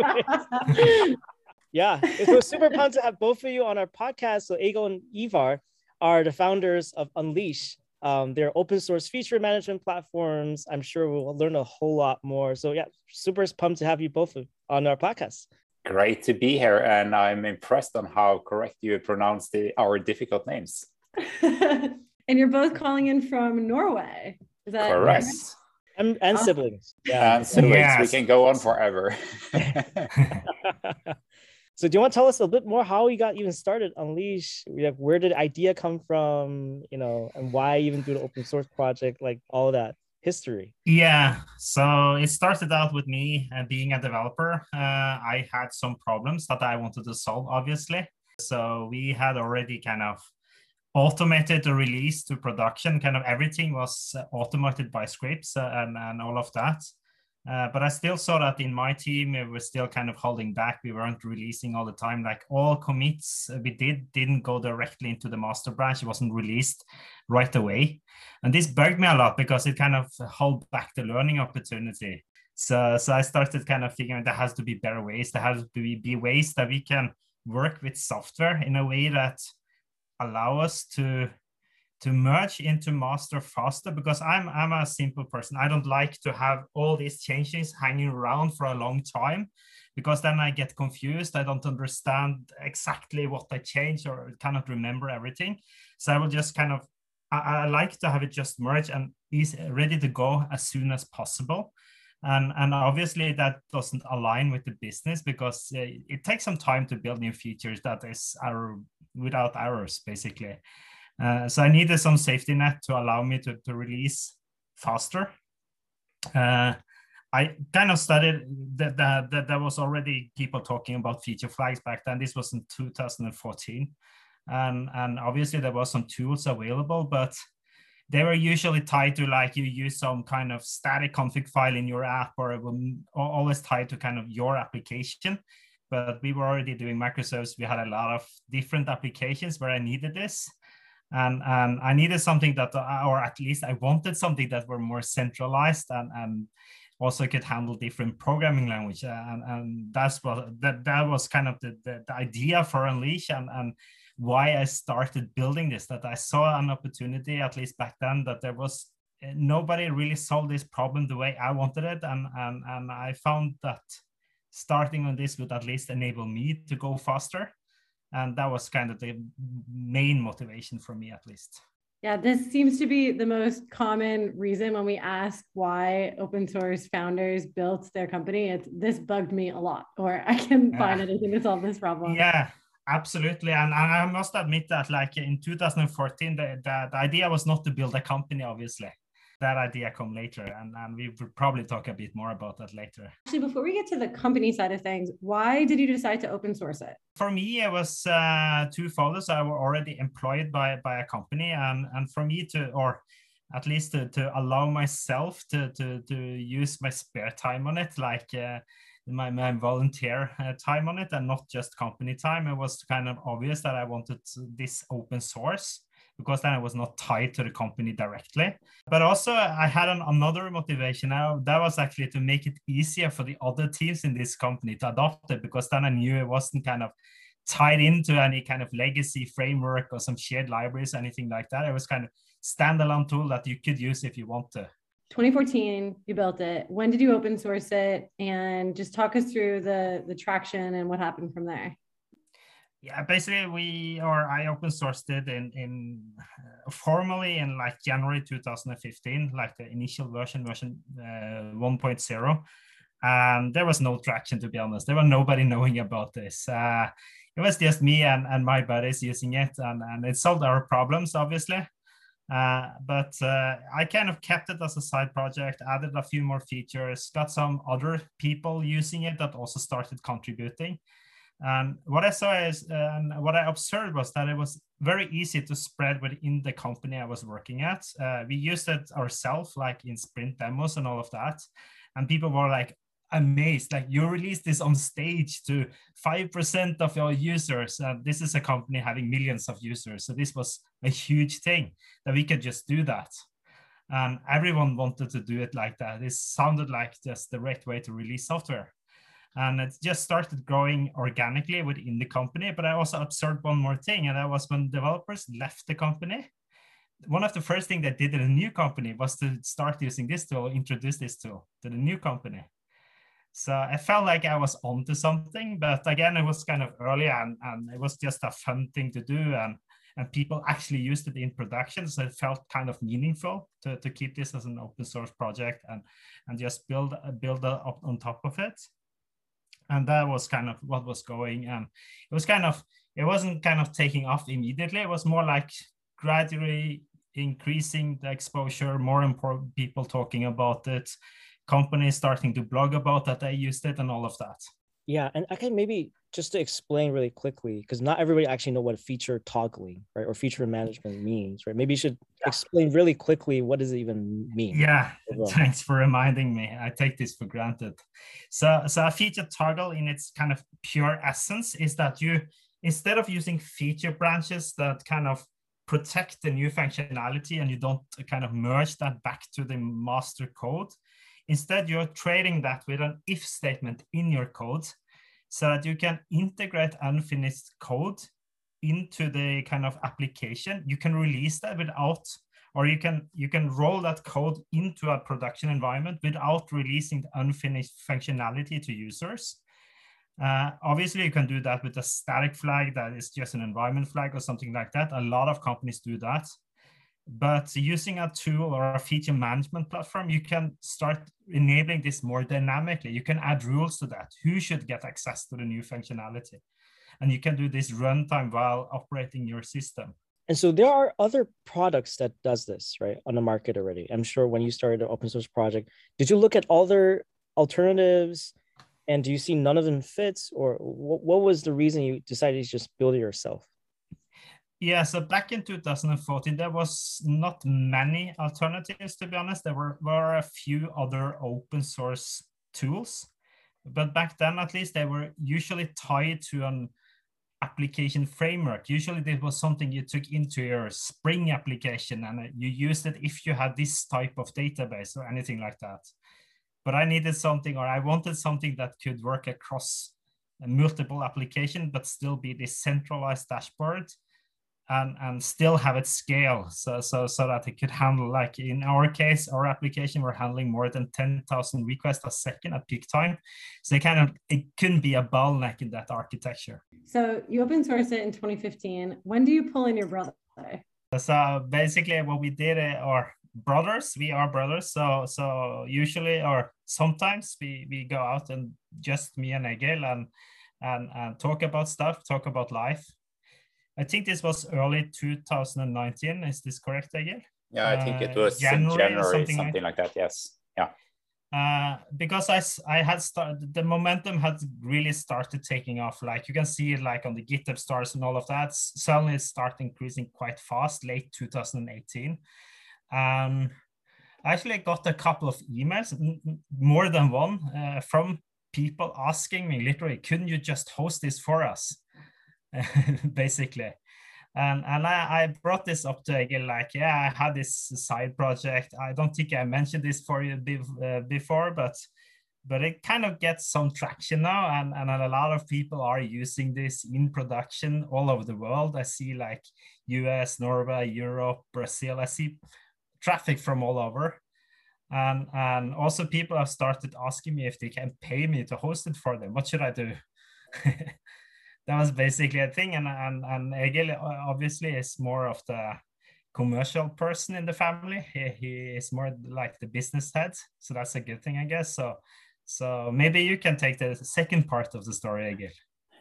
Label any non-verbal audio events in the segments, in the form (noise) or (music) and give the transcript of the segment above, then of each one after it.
(laughs) yeah, it was super pumped to have both of you on our podcast. So Egil and Ivar are the founders of Unleash. Um, they're open source feature management platforms. I'm sure we'll learn a whole lot more. So yeah, super pumped to have you both on our podcast. Great to be here, and I'm impressed on how correct you pronounce the, our difficult names. (laughs) and you're both calling in from Norway. Is that correct? And, and siblings. Yeah, and siblings. Yes. We can go on forever. (laughs) so, do you want to tell us a bit more how you got even started Unleash? Like, where did idea come from? You know, and why even do the open source project? Like all that history. Yeah, so it started out with me uh, being a developer. Uh, I had some problems that I wanted to solve, obviously. So we had already kind of automated the release to production. Kind of everything was uh, automated by scripts uh, and, and all of that. Uh, but I still saw that in my team, we were still kind of holding back. We weren't releasing all the time. Like all commits we did didn't go directly into the master branch. It wasn't released right away. And this bugged me a lot because it kind of held back the learning opportunity. So, so I started kind of figuring there has to be better ways. There has to be, be ways that we can work with software in a way that allow us to to merge into master faster because I'm I'm a simple person. I don't like to have all these changes hanging around for a long time because then I get confused. I don't understand exactly what I changed or cannot remember everything. So I will just kind of I, I like to have it just merge and be ready to go as soon as possible. And, and obviously that doesn't align with the business because uh, it takes some time to build new features that is error without errors basically. Uh, so I needed some safety net to allow me to, to release faster. Uh, I kind of studied that, that, there was already people talking about feature flags back then. This was in 2014. And, and obviously there was some tools available, but they were usually tied to like you use some kind of static config file in your app or it will always tied to kind of your application but we were already doing microservices. We had a lot of different applications where i needed this. And and I needed something that, or at least I wanted something that were more centralized and and also could handle different programming language, and and that's what that that was kind of the, the, the idea for Unleash and and why I started building this. That I saw an opportunity, at least back then, that there was eh, nobody really solved this problem the way I wanted it, and and and I found that starting on this would at least enable me to go faster. And that was kind of the main motivation for me at least. Yeah this seems to be the most common reason when we ask why open source founders built their company. It's this bugged me a lot or (laughs) i can yeah. find anything to solve this problem. Yeah absolutely. And, and i must admit that like in 2014 the, the, the idea was not to build a company obviously that idea come later and, and we will probably talk a bit more about that later. Actually before we get to the company side of things why did you decide to open source it? For me it was uh, twofold. I was already employed by, by a company and, and for me to or at least to, to allow myself to, to, to use my spare time on it like uh, my, my volunteer uh, time on it and not just company time it was kind of obvious that i wanted this open source because then I was not tied to the company directly. But also, I had an, another motivation. Now, that was actually to make it easier for the other teams in this company to adopt it, because then I knew it wasn't kind of tied into any kind of legacy framework or some shared libraries, anything like that. It was kind of standalone tool that you could use if you want to. 2014 you built it when did you open source it and just talk us through the the traction and what happened from there yeah basically we or i open sourced it in in uh, formally in like january 2015 like the initial version version uh, 1.0 and there was no traction to be honest. There was nobody (laughs) knowing about this. Uh, it was just me and, and my buddies using it and, and it solved our problems obviously. Uh, but uh, I kind of kept it as a side project, added a few more features, got some other people using it that also started contributing. And what I saw is, and what I observed was that it was very easy to spread within the company I was working at. Uh, we used it ourselves, like in sprint demos and all of that. And people were like amazed, like you released this on stage to 5% of your users. And this is a company having millions of users. So this was a huge thing that we could just do that. And everyone wanted to do it like that. It sounded like just the right way to release software. And it just started growing organically within the company. But I also observed one more thing, and that was when developers left the company. One of the first things they did in a new company was to start using this tool, introduce this tool to the new company. So I felt like I was onto something, but again, it was kind of early and, and it was just a fun thing to do. And, and people actually used it in production. So it felt kind of meaningful to, to keep this as an open source project and, and just build, build up on top of it and that was kind of what was going and it was kind of it wasn't kind of taking off immediately. It was more like gradually increasing the exposure more important people talking about it companies starting to blog about that they used it and all of that yeah and i can maybe just to explain really quickly because not everybody actually know what feature toggling right or feature management means right? Maybe you should yeah. explain really quickly what does it even mean yeah thanks for reminding me. I take this for granted. So so a feature toggle in its kind of pure essence is that you instead of using feature branches that kind of protect the new functionality and you don't kind of merge that back to the master code instead you're trading that with an if statement in your code so that you can integrate unfinished code into the kind of application. You can release that without, or you can you can roll that code into a production environment without releasing the unfinished functionality to users. Uh, obviously, you can do that with a static flag that is just an environment flag or something like that. A lot of companies do that. But using a tool or a feature management platform, you can start enabling this more dynamically. You can add rules to that. Who should get access to the new functionality? And you can do this runtime while operating your system. And so there are other products that does this, right, on the market already. I'm sure when you started an open source project, did you look at other alternatives and do you see none of them fits or what was the reason you decided to just build it yourself? Yeah, so back in 2014, there was not many alternatives, to be honest. There were, were a few other open source tools, but back then, at least, they were usually tied to an application framework. Usually, this was something you took into your Spring application and you used it if you had this type of database or anything like that. But I needed something, or I wanted something that could work across multiple application, but still be this centralized dashboard and and still have it scale so so so that it could handle like in our case our application we're handling more than 10,000 requests a second at peak time. So it kind of it couldn't be a bottleneck in that architecture. So you open source it in 2015 when do you pull in your brother? So basically what we did eh, or brothers. We are brothers. So so usually or sometimes we we go out and just me and Egil and and and talk about stuff talk about life I think this was early 2019. Is this correct, Egil? Yeah, I think it uh, was January, January something, something like, like, that. Yes. Yeah. Uh, because I, I had started, the momentum had really started taking off. Like you can see it like on the GitHub stars and all of that. Suddenly it started increasing quite fast, late 2018. Um, I actually got a couple of emails, more than one, uh, from people asking me literally, couldn't you just host this for us? (laughs) basically. And, and I, I brought this up to Egil, like, yeah, I had this side project. I don't think I mentioned this for you uh, before, but but it kind of gets some traction now. And, and a lot of people are using this in production all over the world. I see like us norway europe brazil. I see traffic from all over. And and also people have started asking me if they can pay me to host it for them. What should i do (laughs) that was basically a thing. And and and Egil obviously is more of the commercial person in the family. He, he is more like the business head, so that's a good thing, I guess. So so maybe you can take the second part of the story, Egil.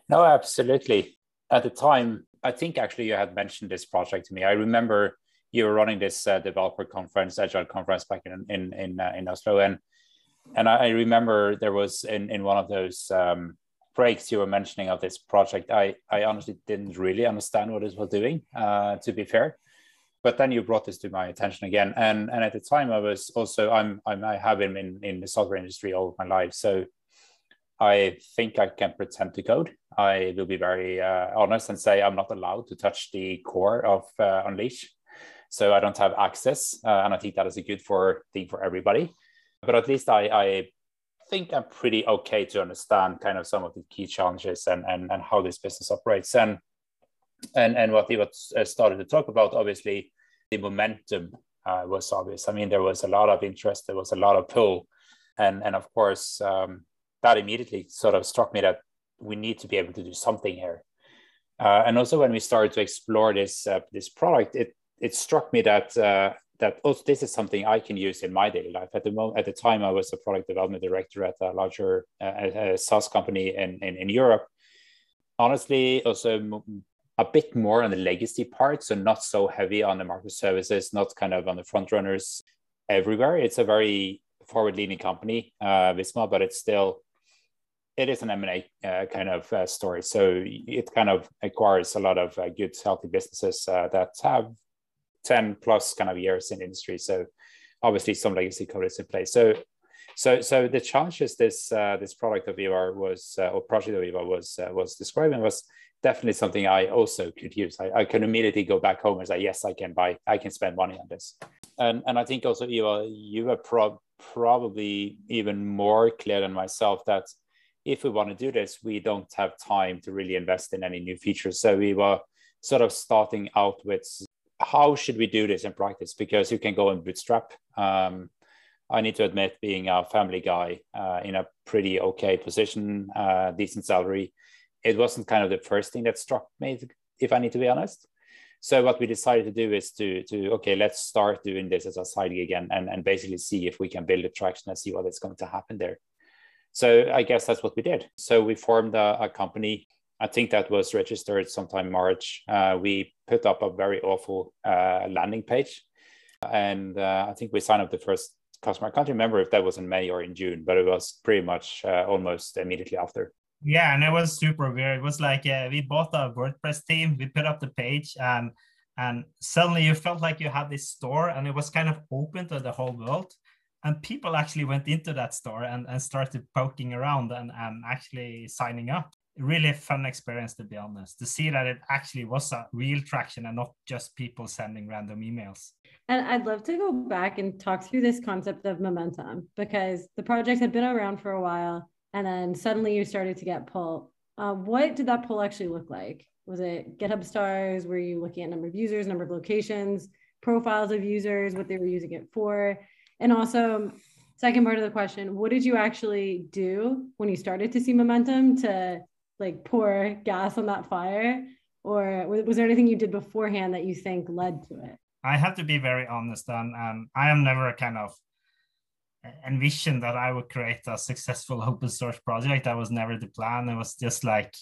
No, absolutely. At the time, I think actually you had mentioned this project to me. I remember you were running this uh, developer conference, agile conference back in in in, uh, in Oslo, and and I remember there was in in one of those um, breaks you were mentioning of this project, I, I honestly didn't really understand what it was doing, uh, to be fair. But then you brought this to my attention again, and and at the time I was also I'm, I'm I have been in in the software industry all my life, so I think I can pretend to code. I will be very uh, honest and say I'm not allowed to touch the core of uh, Unleash, so I don't have access, uh, and I think that is a good for thing for everybody. But at least I, I think I'm pretty okay to understand kind of some of the key challenges and and, and how this business operates. And and and what Ivar uh, started to talk about, obviously, the momentum uh, was obvious. I mean, there was a lot of interest, there was a lot of pull, and and of course, um, that immediately sort of struck me that we need to be able to do something here. Uh, and also, when we started to explore this uh, this product, it it struck me that uh, that also this is something I can use in my daily life. At the moment, at the time, I was a product development director at a larger uh, a SaaS company in, in, in Europe. Honestly, also a bit more on the legacy part, so not so heavy on the microservices, not kind of on the front runners everywhere. It's a very forward-leaning company, uh, Visma, but it's still it is an M&A uh, kind of uh, story. So it kind of acquires a lot of uh, good, healthy businesses uh, that have 10 plus kind of years in industry. So obviously some legacy code is in place. So so so the challenges this uh, this product of Ivar was uh, or project of Ivar was uh, was describing was definitely something I also could use. I, I can immediately go back home and say, yes, I can buy, I can spend money on this. And and I think also Ivar, you are pro- probably even more clear than myself that if we want to do this, we don't have time to really invest in any new features. So we were sort of starting out with how should we do this in practice? Because you can go and bootstrap. Um, I need to admit, being a family guy uh, in a pretty okay position, uh, decent salary, it wasn't kind of the first thing that struck me, if I need to be honest. So what we decided to do is to to okay, let's start doing this as a side gig and and, and basically see if we can build a traction and see what is going to happen there. So I guess that's what we did. So we formed a, a company I think that was registered sometime March. Uh, we put up a very awful uh, landing page, and uh, I think we signed up the first customer. I can't remember if that was in May or in June, but it was pretty much uh, almost immediately after. Yeah, and it was super weird. It was like uh, we bought a WordPress theme, we put up the page, and and suddenly you felt like you had this store, and it was kind of open to the whole world and people actually went into that store and, and started poking around and, and actually signing up really fun experience to be honest to see that it actually was a real traction and not just people sending random emails. And i'd love to go back and talk through this concept of momentum because the project had been around for a while and then suddenly you started to get pull. Uh, what did that pull actually look like? Was it github stars? Were you looking at number of users number of locations profiles of users what they were using it for? And also second part of the question what did you actually do when you started to see momentum to like pour gas on that fire? Or was there anything you did beforehand that you think led to it? I have to be very honest and um, i am never kind of envisioned that i would create a successful open source project. That was never the plan. It was just like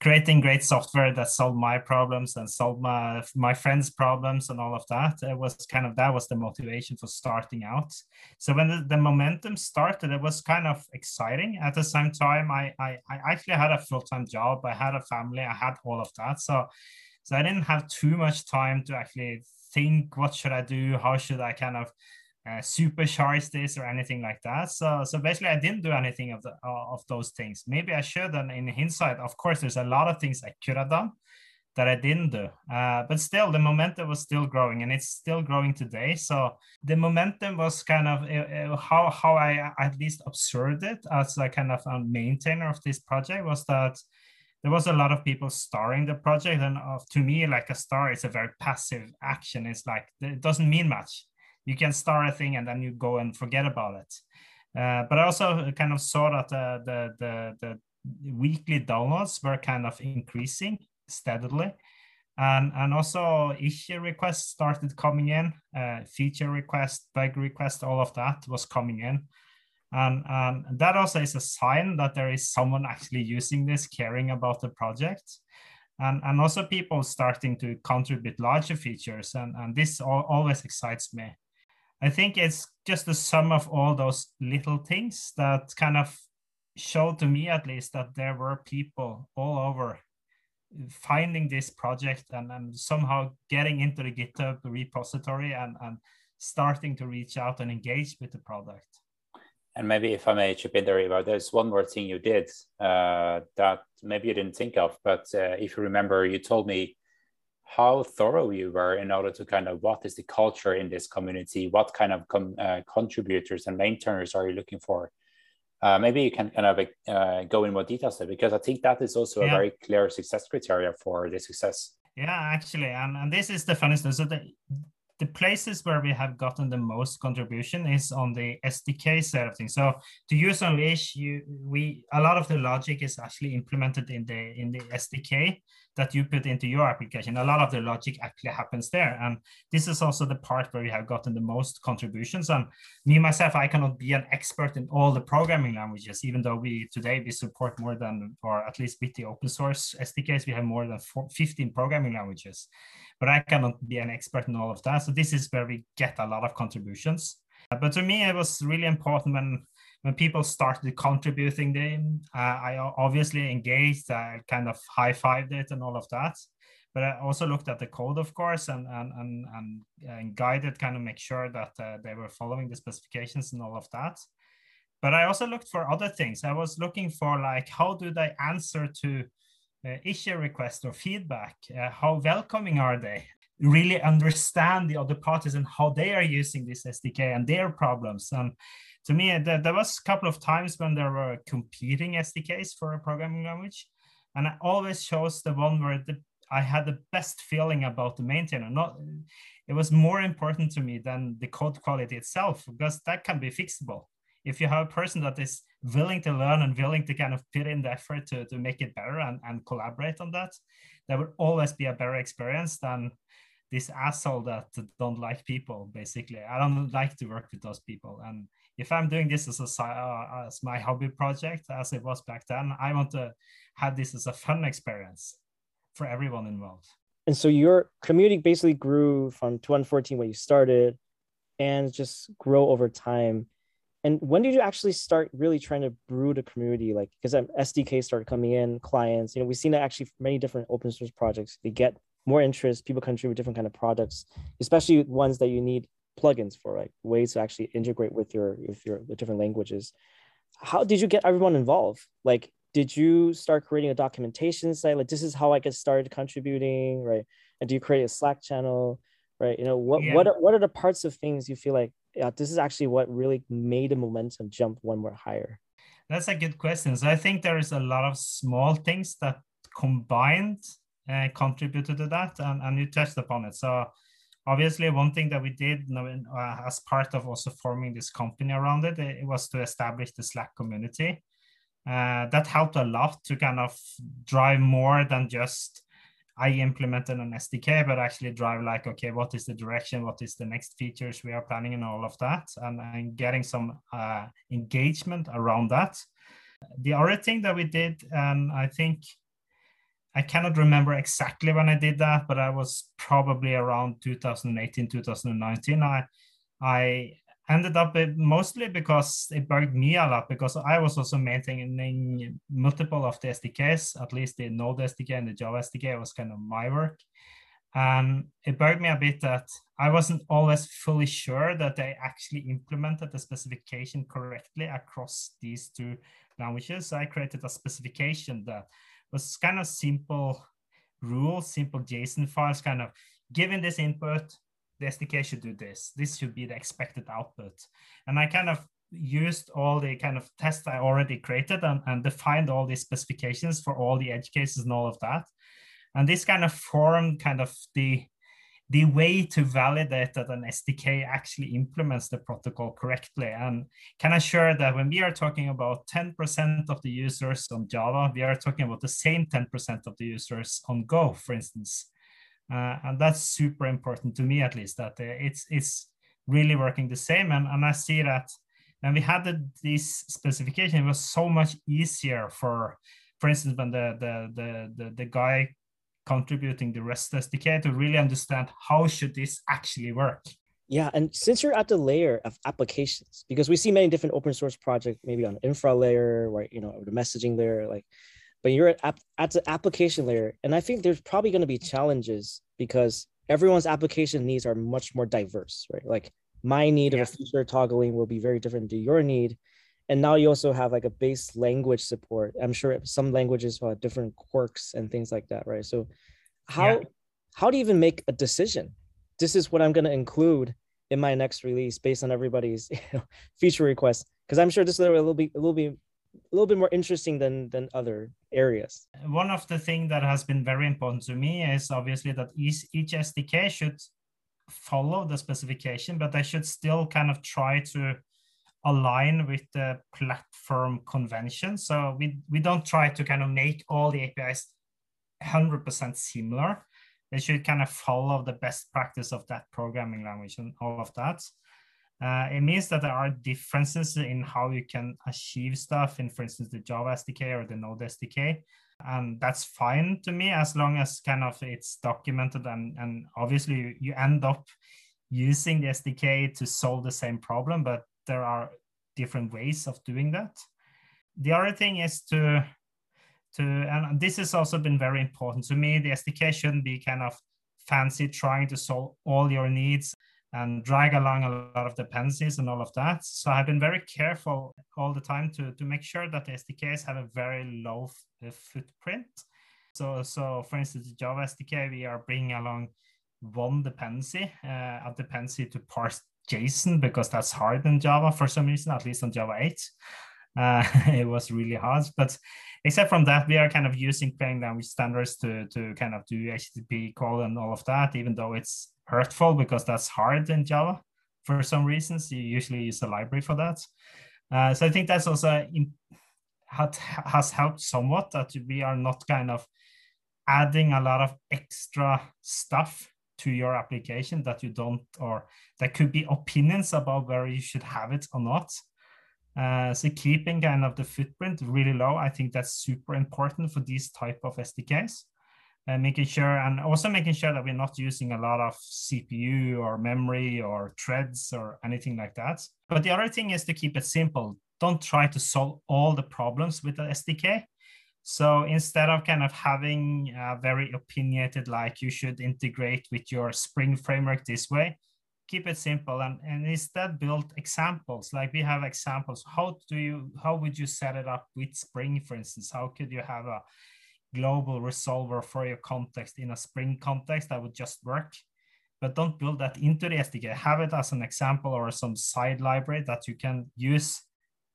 creating great software that solved my problems and solved my my friends' problems and all of that. It was kind of that was the motivation for starting out. So when the, the momentum started, it was kind of exciting. At the same time, I I, I actually had a full time job. I had a family. I had all of that. So so I didn't have too much time to actually think what should I do, how should I kind of uh, supercharge this or anything like that. So, so basically, I didn't do anything of the uh, of those things. Maybe I should. And in hindsight, of course, there's a lot of things I could have done that I didn't do. Uh, but still, the momentum was still growing, and it's still growing today. So the momentum was kind of uh, uh how how I at least observed it as a kind of a maintainer of this project was that there was a lot of people starring the project and uh, to me like a star is a very passive action it's like it doesn't mean much you can start a thing and then you go and forget about it. Uh, but I also kind of saw that uh, the, the, the weekly downloads were kind of increasing steadily. And, and also issue requests started coming in, uh, feature requests, bug requests, all of that was coming in. And, and that also is a sign that there is someone (laughs) actually using this, caring about the project. And, and also people starting to contribute larger features. And, and this always excites me. I think it's just the sum of all those little things that kind of showed to me at least that there were people all over finding this project and, and somehow getting into the GitHub repository and, and starting to reach out and engage with the product. And maybe if I may chip in there, Ivar, there's one more thing you did uh, that maybe you didn't think of, but uh, if you remember, you told me how thorough you were in order to kind of what is the culture in this community what kind of com, uh, contributors and maintainers are you looking for Uh, maybe you can kind of uh, go in more details there because I think that is also yeah. a very clear success criteria for the success. Yeah, actually, and, and this is the funny stuff. So the, the places where we have gotten the most contribution is on the SDK side of things. So to use Unleash, you we a lot of the logic is actually implemented in the in the SDK that you put into your application. A lot of the logic actually happens there. And this is also the part where we have gotten the most contributions. And me myself, I cannot be an expert in all the programming languages, even though we today we support more than, or at least with the open source SDKs, we have more than 15 programming languages but I cannot be an expert in all of that. So this is where we get a lot of contributions. But to me, it was really important when when people started contributing them. Uh, I obviously engaged, I kind of high fived it and all of that. But I also looked at the code, of course, and and and, and, and guided, kind of make sure that uh, they were following the specifications and all of that. But I also looked for other things. I was looking for like how do they answer to uh, issue requests or feedback, uh, how welcoming are they? Really understand the other parties and how they are using this SDK and their problems. And to me, uh, there, there was a couple of times when there were competing SDKs for a programming language, and I always chose the one where the, I had the best feeling about the maintainer. Not, it was more important to me than the code quality itself because that can be fixable if you have a person that is willing to learn and willing to kind of put in the effort to, to make it better and, and collaborate on that, that would always be a better experience than this asshole that don't like people basically i don't like to work with those people and if i'm doing this as a uh, as my hobby project as it was back then i want to have this as a fun experience for everyone involved. And so your community basically grew from 2014 when you started and just grow over time. And when did you actually start really trying to brew the community? Like because sdk started coming in clients you know we've seen that actually many different open source projects they get more interest people contribute different kind of products especially ones that you need plugins for like ways to actually integrate with your with your the different languages how did you get everyone involved like did you start creating a documentation site like this is how i get started contributing right and do you create a slack channel right you know what yeah. what are, what are the parts of things you feel like yeah, this is actually what really made the momentum jump one more higher? That's a good question. So I think there is a lot of small things that combined uh, contributed to that, and, and you touched upon it. So obviously, one thing that we did uh, as part of also forming this company around it, it was to establish the Slack community. Uh, that helped a lot to kind of drive more than just I implemented an SDK, but actually drive like, okay, what is the direction? What is the next features we are planning and all of that? And, and getting some uh, engagement around that. The other thing that we did, and I think I cannot remember exactly when I did that, but I was probably around 2018, 2019. I, I ended up mostly because it bugged me a lot because I was also maintaining multiple of the SDKs, at least the Node SDK and the Java SDK was kind of my work. And it bugged me a bit that I wasn't always fully sure that they actually implemented the specification correctly across these two languages. So I created a specification that was kind of simple rules, simple JSON files, kind of given this input, the SDK should do this. This should be the expected output. And I kind of used all the kind of tests I already created and, and defined all the specifications for all the edge cases and all of that. And this kind of formed kind of the the way to validate that an SDK actually implements the protocol correctly. And can assure that when we are talking about 10% of the users on Java, we are talking about the same 10% of the users on Go, for instance. Uh, and that's super important to me at least that uh, it's it's really working the same and, and i see that when we had the, this specification it was so much easier for for instance when the the the the, the guy contributing the Rust sdk to really understand how should this actually work yeah and since you're at the layer of applications because we see many different open source projects maybe on infra layer right? you know the messaging layer like but you're at, at the application layer. And I think there's probably going to be challenges because everyone's application needs are much more diverse, right? Like my need yeah. of a feature toggling will be very different to your need. And now you also have like a base language support. I'm sure some languages will have different quirks and things like that, right? So how yeah. how do you even make a decision? This is what I'm going to include in my next release based on everybody's (laughs) you know, feature requests. because I'm sure this is a little bit a little bit a little bit more interesting than than other areas. One of the things that has been very important to me is obviously that each, each SDK should follow the specification, but they should still kind of try to align with the platform convention. So we, we don't try to kind of make all the APIs 100% similar. They should kind of follow the best practice of that programming language and all of that. Uh, it means that there are differences in how you can achieve stuff in, for instance, the Java SDK or the Node SDK. And that's fine to me as long as kind of it's documented and, and obviously you end up using the SDK to solve the same problem, but there are different ways of doing that. The other thing is to to and this has also been very important to me. The SDK shouldn't be kind of fancy trying to solve all your needs and drag along a lot of dependencies and all of that. So I've been very careful all the time to, to make sure that the SDKs have a very low f- uh, footprint. So, so for instance, the Java SDK, we are bringing along one dependency, uh, a dependency to parse JSON because that's hard in Java for some reason, at least on Java 8. Uh, (laughs) it was really hard, but except from that, we are kind of using plain language standards to, to kind of do HTTP call and all of that, even though it's hurtful because that's hard in Java for some reasons. You usually use a library for that. Uh, so I think that's also in, has helped somewhat that we are not kind of adding a lot of extra stuff to your application that you don't or there could be opinions about where you should have it or not. Uh, so keeping kind of the footprint really low i think that's super important for these type of sdks and making sure and also making sure that we're not using a lot of cpu or memory or threads or anything like that. But the other thing is to keep it simple. Don't try to solve all the problems with the sdk so instead of kind of having a very opinionated like you should integrate with your spring framework this way keep it simple and, and instead build examples like we have examples how do you how would you set it up with spring for instance how could you have a global resolver for your context in a Spring context that would just work. But don't build that into the SDK. Have it as an example or some side library that you can use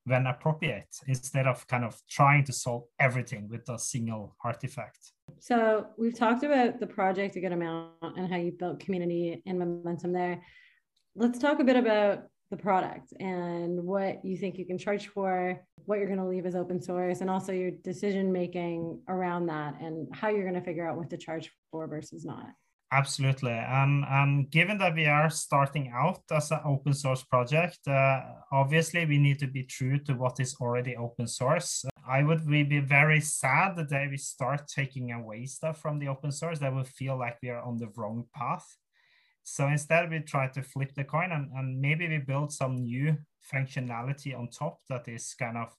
when appropriate instead of kind of trying to solve everything with a single artifact. So we've talked about the project a good amount and how you built community and momentum there. Let's talk a bit about the product and what you think you can charge for, what you're going to leave as open source, and also your decision making around that and how you're going to figure out what to charge for versus not. Absolutely. And, and given that we are starting out as an open source project, uh, obviously we need to be true to what is already open source. I would be very sad the day we start taking away stuff from the open source that would feel like we are on the wrong path. So instead, we try to flip the coin and, and maybe we build some new functionality on top that is kind of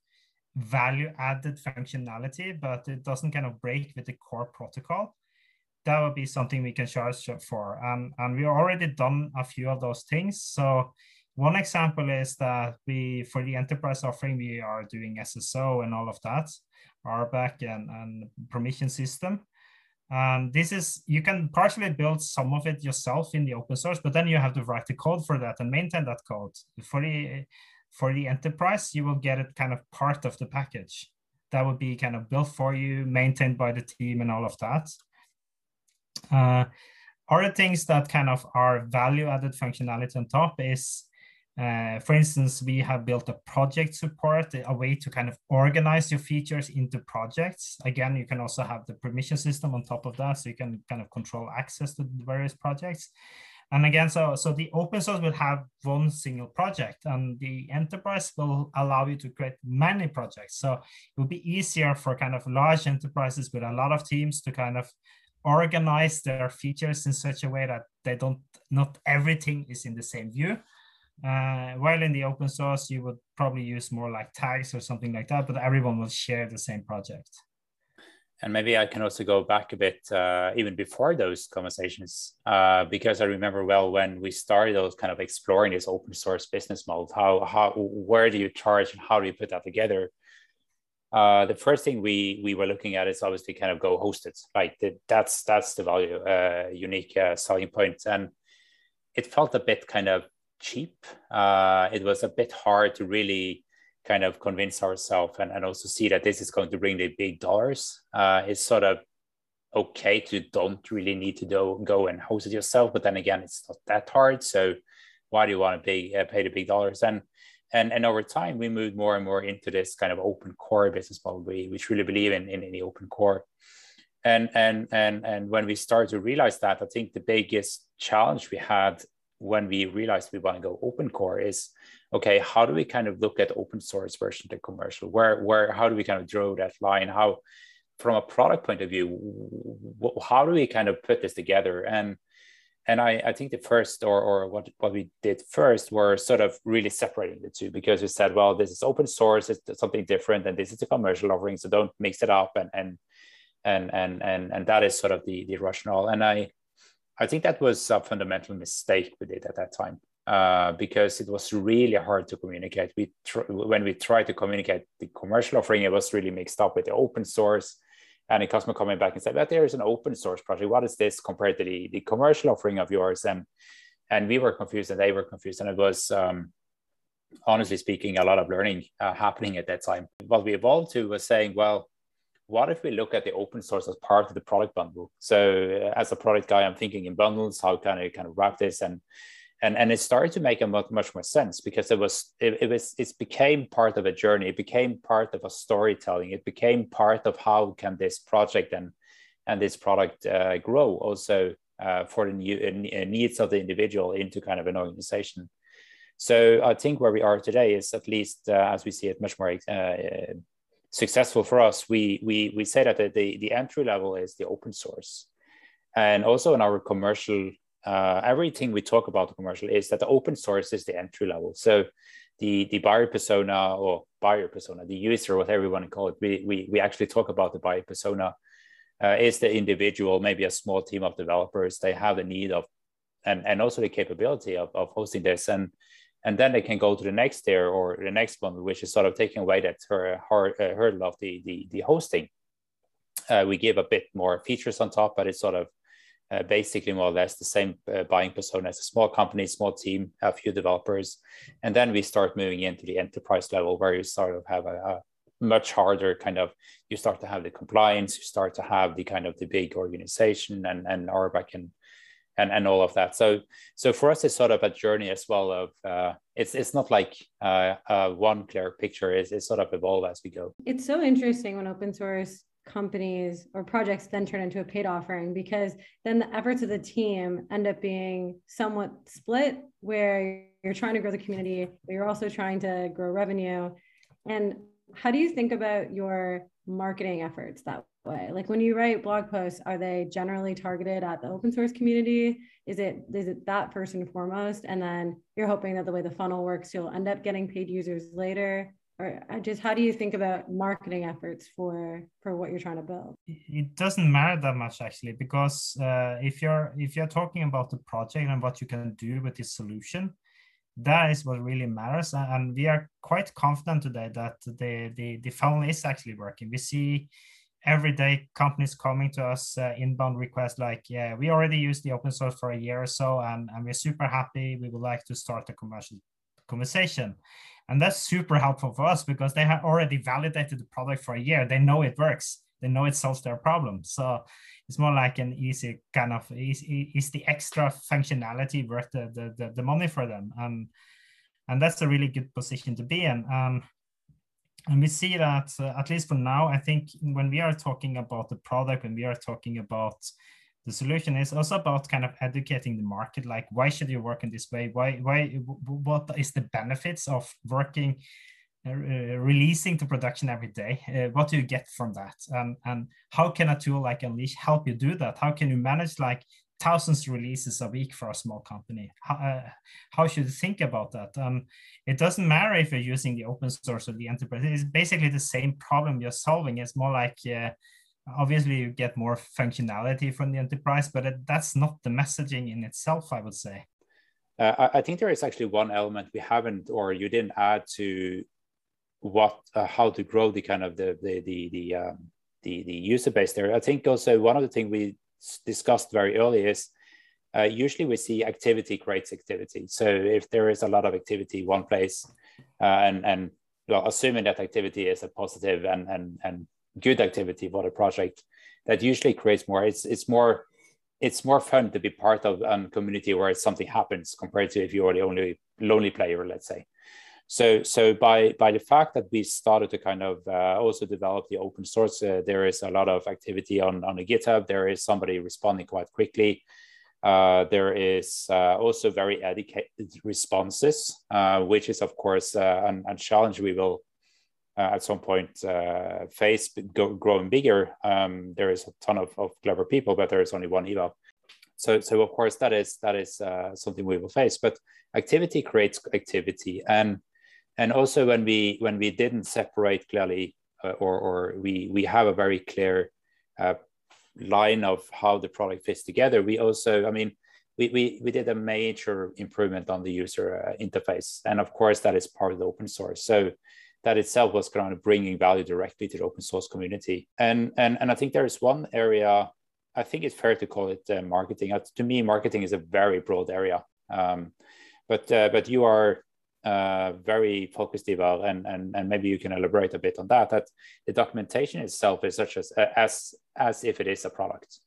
value added functionality, but it doesn't kind of break with the core protocol. That would be something we can charge for. And we already done a few of those things. So one example is that we, for the enterprise offering, we are doing SSO and all of that, RBAC and, and permission system. Um, this is, you can partially build some of it yourself in the open source, but then you have to write the code for that and maintain that code. For the, for the enterprise, you will get it kind of part of the package. That would be kind of built for you, maintained by the team and all of that. Uh, other things that kind of are value added functionality on top is uh, for instance, we have built a project support, a way to kind of organize your features into projects. Again, you can also have the permission system on top of that, so you can kind of control access to the various projects. And again, so, so the open source will have one single project and the enterprise will allow you to create many projects. So it will be easier for kind of large enterprises with a lot of teams to kind of organize their features in such a way that they don't, not everything is in the same view uh, while in the open source, you would probably use more like tags or something like that, but everyone will share the same project. And maybe I can also go back a bit, uh, even before those conversations, uh, because I remember well when we started those kind of exploring this open source business model. How, how, where do you charge, and how do you put that together? Uh, the first thing we we were looking at is obviously kind of go hosted. Like the, that's that's the value, uh, unique uh, selling point, and it felt a bit kind of cheap. Uh, it was a bit hard to really kind of convince ourselves and, and also see that this is going to bring the big dollars. Uh, it's sort of okay to don't really need to do, go and host it yourself, but then again, it's not that hard. So why do you want to pay, uh, pay the big dollars? And and and over time, we moved more and more into this kind of open core business model. We which really believe in, in, in the open core. And and and and when we started to realize that, I think the biggest challenge we had when we realized we want to go open core is okay how do we kind of look at open source versus the commercial where where how do we kind of draw that line how from a product point of view how do we kind of put this together and and I, I think the first or, or what, what we did first were sort of really separating the two because we said well this is open source it's something different and this is a commercial offering so don't mix it up and and and and and, and that is sort of the the rationale and i i think that was a fundamental mistake we did at that time uh, because it was really hard to communicate. We tr- when we tried to communicate the commercial offering, it was really mixed up with the open source. And a customer coming back and said, "But there is an open source project. What is this compared to the, the commercial offering of yours?" And and we were confused, and they were confused, and it was um, honestly speaking a lot of learning uh, happening at that time. What we evolved to was saying, "Well, what if we look at the open source as part of the product bundle?" So as a product guy, I'm thinking in bundles. How can I kind of wrap this and and and it started to make a much, much more sense because it was it, it was it became part of a journey. It became part of a storytelling. It became part of how can this project and and this product uh, grow also uh, for the new, uh, needs of the individual into kind of an organization. So i think where we are today is at least uh, as we see it much more uh, successful for us. We we we say that the, the the entry level is the open source. And also in our commercial uh, everything we talk about the commercial is that the open source is the entry level. So the the buyer persona or buyer persona, the user, whatever you want to call it, we we, we actually talk about the buyer persona uh, is the individual, maybe a small team of developers. They have the need of and and also the capability of, of hosting this and and then they can go to the next tier or the next one, which is sort of taking away that uh, hurdle of the the, the hosting. Uh, we give a bit more features on top, but it's sort of uh, basically more or less the same uh, buying persona as a small company, small team, a few developers. And then we start moving into the enterprise level where you sort of have a, a, much harder kind of, you start to have the compliance, you start to have the kind of the big organization and, and RBAC and, and, and all of that. So, so for us, it's sort of a journey as well of, uh, it's, it's not like uh, one clear picture, it's, it's sort of evolve as we go. It's so interesting when open source companies or projects then turn into a paid offering because then the efforts of the team end up being somewhat split where you're trying to grow the community but you're also trying to grow revenue. And how do you think about your marketing efforts that way? Like when you write blog posts are they generally targeted at the open source community? Is it is it that first and foremost? And then you're hoping that the way the funnel works you'll end up getting paid users later or just how do you think about marketing efforts for for what you're trying to build? It doesn't matter that much actually because uh, if you're if you're talking about the project and what you can do with this solution that is what really matters. And we are quite confident today that the the, the funnel is actually working. We see every day companies coming to us uh, inbound requests like yeah we already use the open source for a year or so and, and we're super happy. We would like to start a commercial conversation and that's super helpful for us because they have already validated the product for a year. They know it works. They know it solves their problem. So it's more like an easy kind of is, the extra functionality worth the, the, the, the, money for them. And, and that's a really good position to be in. Um, and we see that uh, at least for now, I think when we are talking about the product, when we are talking about the solution is also about kind of educating the market like why should you work in this way? Why why what is the benefits of working uh, releasing to production every day? Uh, what do you get from that? Um, and how can a tool like unleash help you do that? How can you manage like thousands of releases a week for a small company? How, uh, how should you think about that? Um, it doesn't matter if you're using the open source or the enterprise. It's basically the same problem you're solving. It's more like uh, obviously you get more functionality from the enterprise but it, that's not the messaging in itself i would say. Uh, I, think there is actually one element we haven't or you didn't add to what uh, how to grow the kind of the the the the, um, the, the user base there. I think also one of the things we discussed very early is uh, usually we see activity creates activity. So if there is a lot of activity one place uh, and and well, assuming that activity is a positive and and and good activity for the project, that usually creates more. It's it's more it's more fun to be part of a community where something happens compared to if you are the only lonely player, let's say. So, so by by the fact that we started to kind of uh, also develop the open source, uh, there is a lot of activity on on the GitHub. There is somebody responding quite quickly. Uh, there is uh, also very educated responses, uh, which is of course uh, a challenge we will at some point uh, face go, growing bigger. Um, there is a ton of, of clever people, but there is only one Ivar. So, so of course that is that is uh, something we will face. But activity creates activity, and and also when we when we didn't separate clearly uh, or or we we have a very clear uh, line of how the product fits together we also i mean we, we, we did a major improvement on the user uh, interface and of course that is part of the open source so that itself was kind of bringing value directly to the open source community. And and, and i think there is one area i think it's fair to call it uh, marketing. Uh, to me marketing is a very broad area. Um, but uh, but you are uh, very focused Ivar, and, and and maybe you can elaborate a bit on that. That the documentation itself is such as as as if it is a product,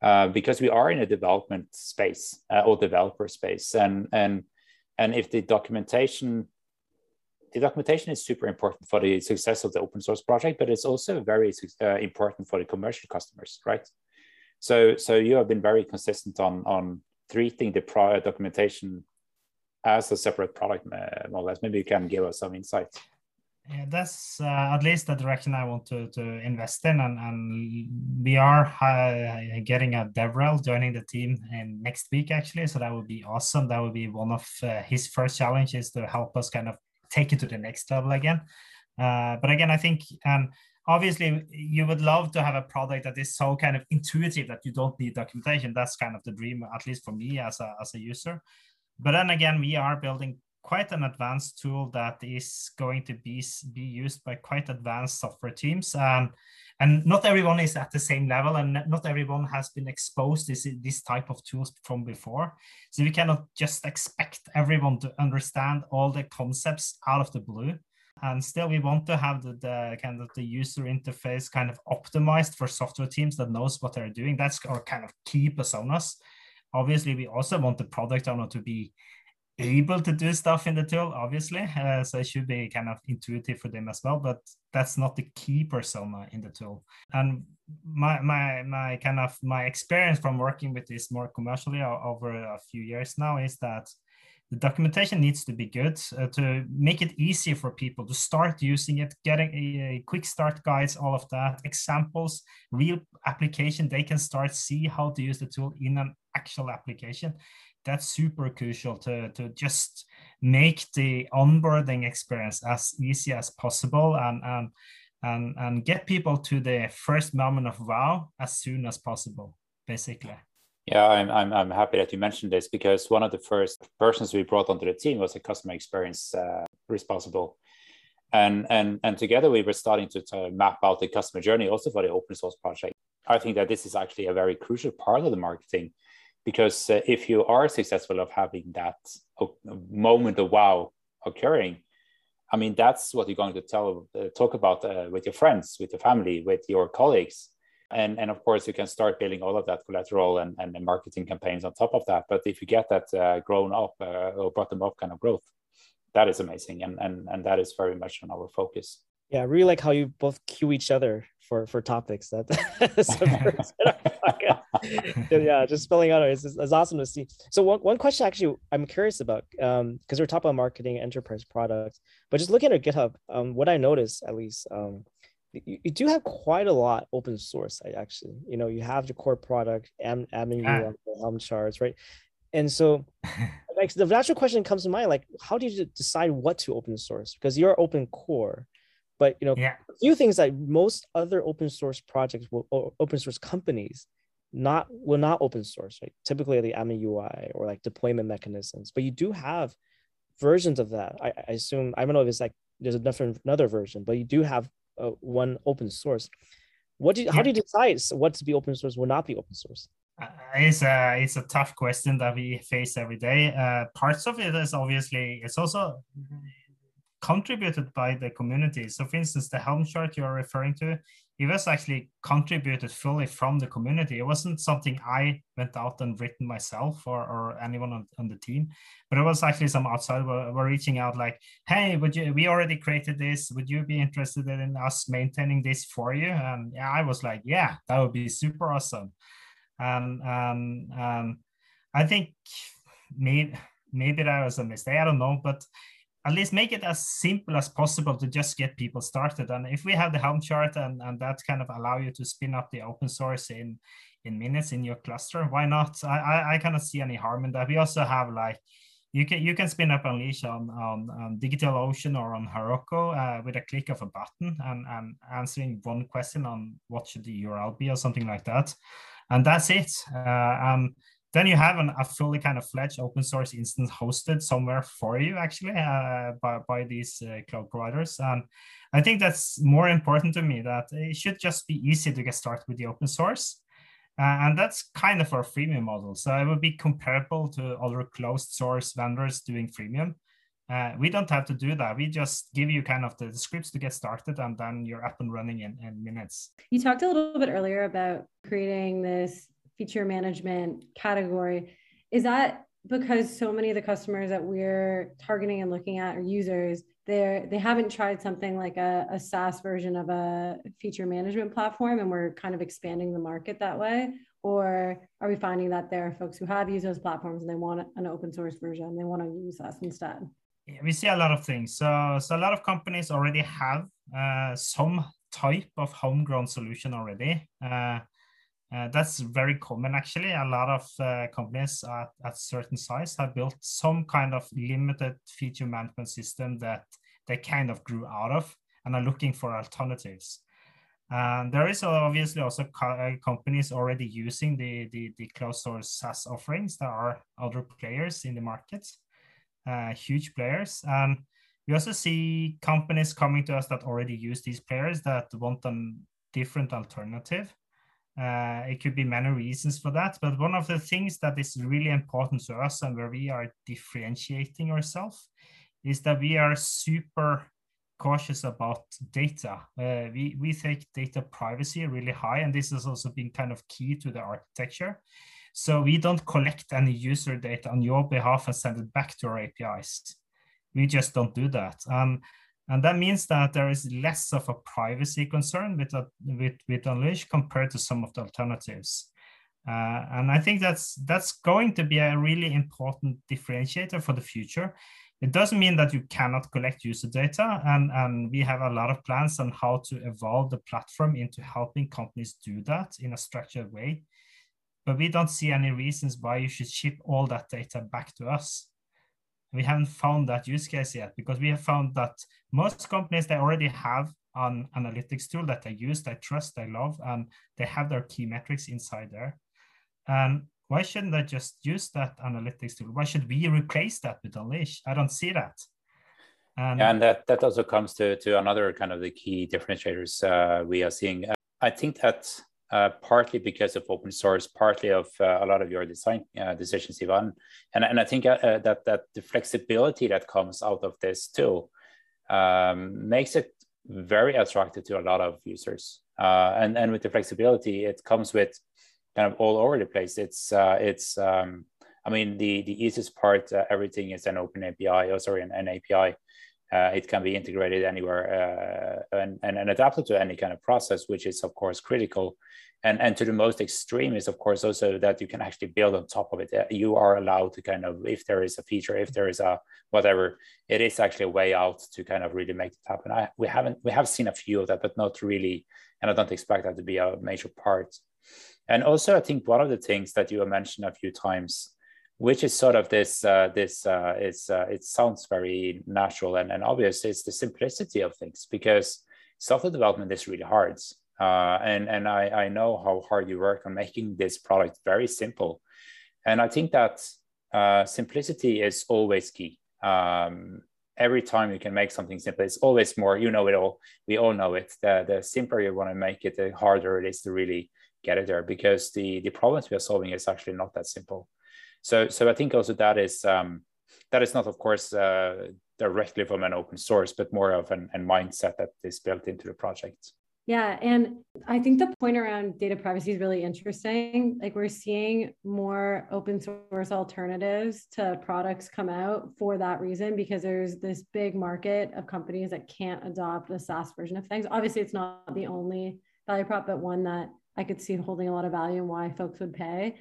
uh, because we are in a development space uh, or developer space, and and and if the documentation the documentation is super important for the success of the open source project, but it's also very uh, important for the commercial customers, right? So so you have been very consistent on on treating the prior documentation as a separate product, uh, more or less. Maybe you can give us some insights. Yeah, that's uh, at least the direction I want to, to invest in, and, and we are uh, getting a DevRel joining the team in next week actually. So that would be awesome. That would be one of uh, his first challenges to help us kind of take it to the next level again. Uh, but again, I think and obviously you would love to have a product that is so kind of intuitive that you don't need documentation. That's kind of the dream, at least for me as a as a user. But then again, we are building quite an advanced tool that is going to be, be used by quite advanced software teams. Um, and not everyone is at the same level and not everyone has been exposed to this, this type of tools from before. So we cannot just expect everyone to understand all the concepts out of the blue. And still we want to have the, the kind of the user interface kind of optimized for software teams that knows what they're doing. That's our kind of key personas obviously we also want the product owner to be able to do stuff in the tool obviously uh, so it should be kind of intuitive for them as well but that's not the key persona in the tool. And my my my kind of my experience from working with this more commercially over a few years now is that the documentation needs to be good uh, to make it easy for people to start using it getting a, a, quick start guides all of that examples real application they can start see how to use the tool in an actual application that's super crucial to, to just make the onboarding experience as easy as possible and, and and and get people to the first moment of wow as soon as possible basically yeah, I'm, I'm, I'm happy that you mentioned this because one of the first persons we brought onto the team was a customer experience uh, responsible. And, and, and together we were starting to, to map out the customer journey also for the open source project. I think that this is actually a very crucial part of the marketing because uh, if you are successful of having that uh, moment of wow occurring, I mean, that's what you're going to tell, uh, talk about uh, with your friends, with your family, with your colleagues. And and of course you can start building all of that collateral and, and marketing campaigns on top of that. But if you get that uh, grown up uh, or bottom up kind of growth that is amazing. And, and and that is very much on our focus. Yeah i really like how you both cue each other for for topics that (laughs) yeah just spelling out it's, it's awesome to see. So one, one question actually i'm curious about um because we're talking about marketing enterprise products but just looking at github um what i noticed at least um you, you do have quite a lot open source actually you know you have the core product and admin ah. helm charts right? And so (laughs) like the natural question comes to mind like how do you decide what to open source? Because you're open core but you know yeah. a few things that most other open source projects will open source companies not will not open source right typically the admin ui or like deployment mechanisms but you do have versions of that i, I assume i don't know if it's like there's a different another version but you do have uh, one open source. What do you, how do you decide what to be open source, will not be open source? Uh, it's a it's a tough question that we face every day. Uh, parts of it is obviously it's also contributed by the community. So, for instance, the Helm chart you're referring to, it was actually contributed fully from the community. It wasn't something I went out and written myself or, or anyone on, on the team, but it was actually some outside were, were reaching out like, hey, would you, we already created this. Would you be interested in us maintaining this for you? And yeah, I was like, yeah, that would be super awesome. And um, um, I think maybe, maybe that was a mistake. I don't know, but at least make it as simple as possible to just get people started. And if we have the Helm chart and, and that kind of allow you to spin up the open source in, in minutes in your cluster, why not? I, I, I cannot see any harm in that. We also have like, you can you can spin up Unleash on, on, on DigitalOcean or on Heroku uh, with a click of a button and, and answering one question on what should the URL be or something like that. And that's it. Uh, then you have an, a fully kind of fledged open source instance hosted somewhere for you actually uh, by, by these uh, cloud providers and i think that's more important to me that it should just be easy to get started with the open source uh, and that's kind of our freemium model so it would be comparable to other closed source vendors doing freemium uh, we don't have to do that. We just give you kind of the, the scripts to get started and then you're up and running in, in minutes. You talked a little bit earlier about creating this feature management category. Is that because so many of the customers that we're targeting and looking at are users, they're they haven't tried something like a, a SaaS version of a feature management platform and we're kind of expanding the market that way? Or are we finding that there are folks who have used those platforms and they want an open source version, they want to use us instead? Yeah, we see a lot of things. So, so a lot of companies already have uh, some type of homegrown solution already. Uh, uh, that's very common actually. A lot of uh, companies at, at certain size have built some kind of limited feature management system that they kind of grew out of and are looking for alternatives. And there is obviously also co uh, companies already using the, the, the closed source SaaS offerings. There are other players in the market, uh, huge players. And we also see companies coming to us that already use these players that want a different alternative. Uh, it could be many reasons for that, but one of the things that is really important to us and where we are differentiating ourselves is that we are super cautious about data. Uh, we, we take data privacy really high, and this has also been kind of key to the architecture. So we don't collect any user data on your behalf and send it back to our APIs. We just don't do that. Um, and that means that there is less of a privacy concern with, a, with, with Unleash compared to some of the alternatives. Uh, and I think that's that's going to be a really important differentiator for the future. It doesn't mean that you cannot collect user data, and, and we have a lot of plans on how to evolve the platform into helping companies do that in a structured way. But we don't see any reasons why you should ship all that data back to us we haven't found that use case yet because we have found that most companies they already have an analytics tool that they use, they trust, they love, and they have their key metrics inside there. And why shouldn't they just use that analytics tool? Why should we replace that with Unleash? I don't see that. And, yeah, and that, that also comes to, to another kind of the key differentiators uh, we are seeing. I think that uh, partly because of open source, partly of uh, a lot of your design uh, decisions, Ivar. And, and I think uh, uh, that, that the flexibility that comes out of this too um, makes it very attractive to a lot of users. and, and with the flexibility, it comes with kind of all over the place. It's, it's um, I mean, the, the easiest part, everything is an open API, oh, sorry, an, an API. Uh, it can be integrated anywhere uh, and, and, and, adapted to any kind of process, which is of course critical. And, and to the most extreme is of course also that you can actually build on top of it. Uh, you are allowed to kind of, if there is a feature, if there is a whatever, it is actually a way out to kind of really make it happen. I, we haven't, we have seen a few of that, but not really. And I don't expect that to be a major part. And also, I think one of the things that you mentioned a few times which is sort of this uh, this uh, uh, it sounds very natural and, and obvious it's the simplicity of things because software development is really hard. Uh, and and I, I know how hard you work on making this product very simple. And i think that uh, simplicity is always key. Um, every time you can make something simple it's always more you know it all we all know it. The, the simpler you want to make it the harder it is to really get it there because the the problems we are solving is actually not that simple so, so I think also that is um, that is not, of course, uh, directly from an open source, but more of an, a mindset that is built into the project. Yeah. And I think the point around data privacy is really interesting. Like we're seeing more open source alternatives to products come out for that reason, because there's this big market of companies that can't adopt a SaaS version of things. Obviously, it's not the only value prop, but one that I could see holding a lot of value and why folks would pay.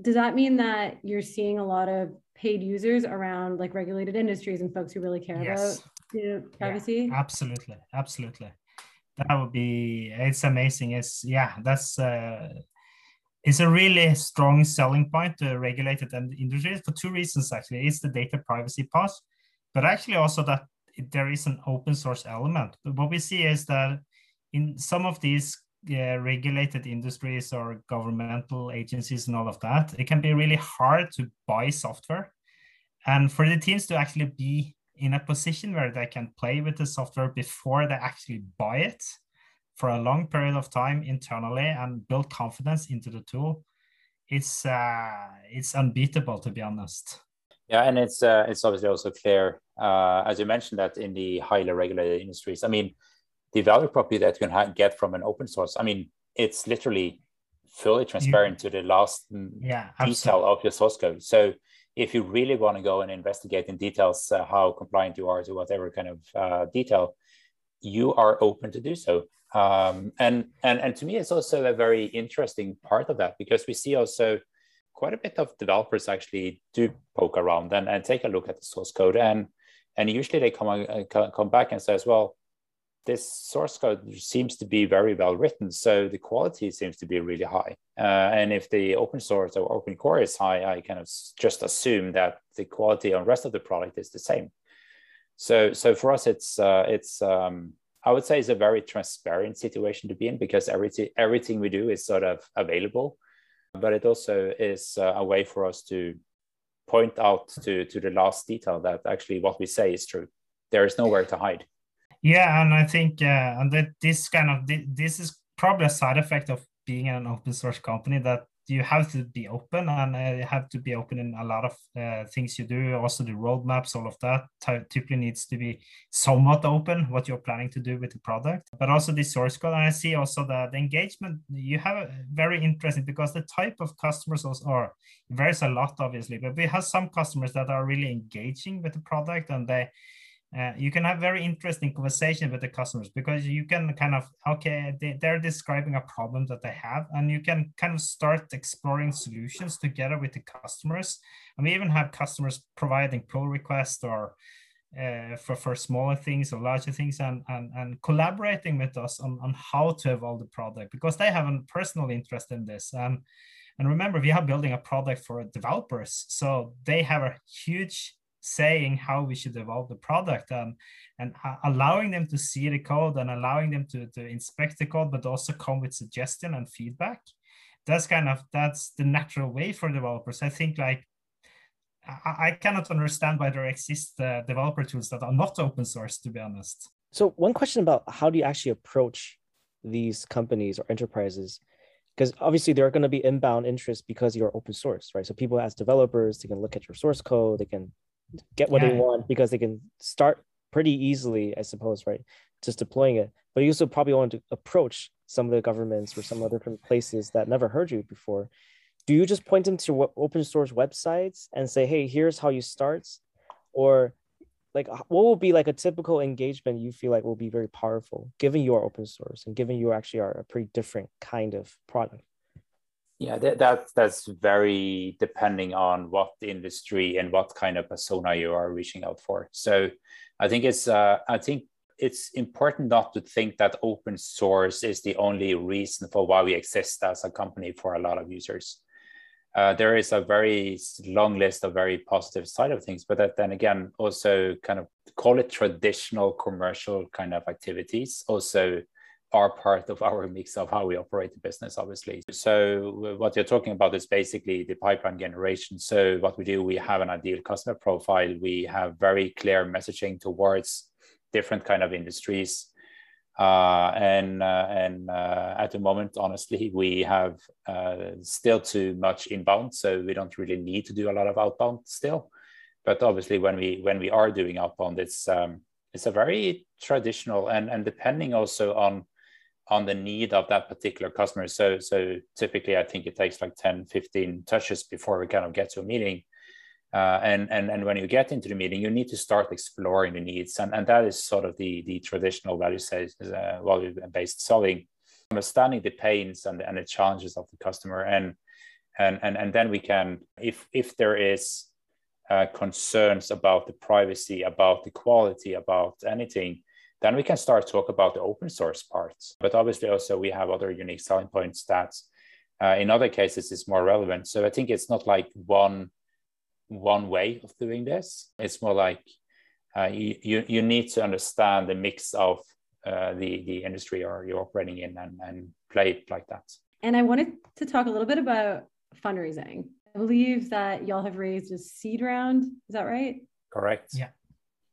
Does that mean that you're seeing a lot of paid users around like regulated industries and folks who really care yes. about data privacy? Yeah, absolutely. Absolutely that would be it's amazing it's yeah that's uh it's a really strong selling point to regulated industries for two reasons actually it's the data privacy part but actually also that there is an open source element but what we see is that in some of these uh, regulated industries or governmental agencies and all of that it can be really hard to buy software. And for the teams to actually be in a position where they can play with the software before they actually buy it for a long period of time internally and build confidence into the tool it's uh, it's unbeatable to be honest. Yeah and it's uh, it's obviously also clear uh, as you mentioned that in the highly regulated industries i mean the value property that you can get from an open source i mean it's literally fully transparent you, to the last yeah, detail of your source code so if you really want to go and investigate in details uh, how compliant you are to whatever kind of uh, detail, you are open to do so. Um, and, and, and to me, it's also a very interesting part of that because we see also quite a bit of developers actually do poke around and, and take a look at the source code. And, and usually they come, uh, come back and says, well, this source code seems to be very well written, so the quality seems to be really high. Uh, and if the open source or open core is high, I kind of just assume that the quality on rest of the product is the same. So, so for us, it's uh, it's um, I would say it's a very transparent situation to be in because everything everything we do is sort of available, but it also is uh, a way for us to point out to to the last detail that actually what we say is true. There is nowhere to hide. Yeah, and I think uh, and that this kind of this is probably a side effect of being an open source company that you have to be open and uh, you have to be open in a lot of uh, things you do also the roadmaps all of that typically needs to be somewhat open what you're planning to do with the product. But also the source code and i see also that the engagement you have very interesting because the type of customers also are varies a lot obviously but we have some customers that are really engaging with the product and they uh, you can have very interesting conversation with the customers because you can kind of okay they, they're describing a problem that they have and you can kind of start exploring solutions together with the customers. And we even have customers providing pull requests or uh, for, for smaller things or larger things and, and, and collaborating with us on, on how to evolve the product because they have a personal interest in this. And and remember we are building a product for developers so they have a huge saying how we should evolve the product and and allowing them to see the code and allowing them to, to inspect the code but also come with suggestion and feedback. That's kind of that's the natural way for developers. I think like i, I cannot understand why there exist uh, developer tools that are not open source to be honest. So one question about how do you actually approach these companies or enterprises? Because obviously there are going to be inbound interest because you're open source right? So people as developers they can look at your source code they can get what yeah. they want because they can start pretty easily, I suppose, right? Just deploying it. But you also probably want to approach some of the governments or some other different places that never heard you before. Do you just point them to what open source websites and say, hey, here's how you start? Or like what will be like a typical engagement you feel like will be very powerful given you are open source and given you actually are a pretty different kind of product? Yeah, that, that that's very depending on what industry and what kind of persona you are reaching out for. So, I think it's uh, I think it's important not to think that open source is the only reason for why we exist as a company for a lot of users. Uh, there is a very long list of very positive side of things, but that then again also kind of call it traditional commercial kind of activities also are part of our mix of how we operate the business, obviously. So what you're talking about is basically the pipeline generation. So what we do, we have an ideal customer profile. We have very clear messaging towards different kind of industries. Uh, and uh, and uh, at the moment, honestly, we have uh, still too much inbound, so we don't really need to do a lot of outbound still. but obviously when we when we are doing outbound it's um, it's a very traditional and and depending also on on the need of that particular customer. So so typically i think it takes like 10 15 touches before we kind of get to a meeting. Uh, and and and when you get into the meeting you need to start exploring the needs. And and that is sort of the the traditional value uh, value based selling understanding the pains and, and the challenges of the customer. And and and, and then we can if if there is uh, concerns about the privacy, about the quality, about anything, then we can start talk about the open source parts. But obviously, also we have other unique selling points that, uh, in other cases, is more relevant. So I think it's not like one one way of doing this. It's more like uh, you, you you need to understand the mix of uh, the the industry or you're operating in and and play it like that. And I wanted to talk a little bit about fundraising I believe that y'all have raised a seed round. Is that right? Correct. Yeah.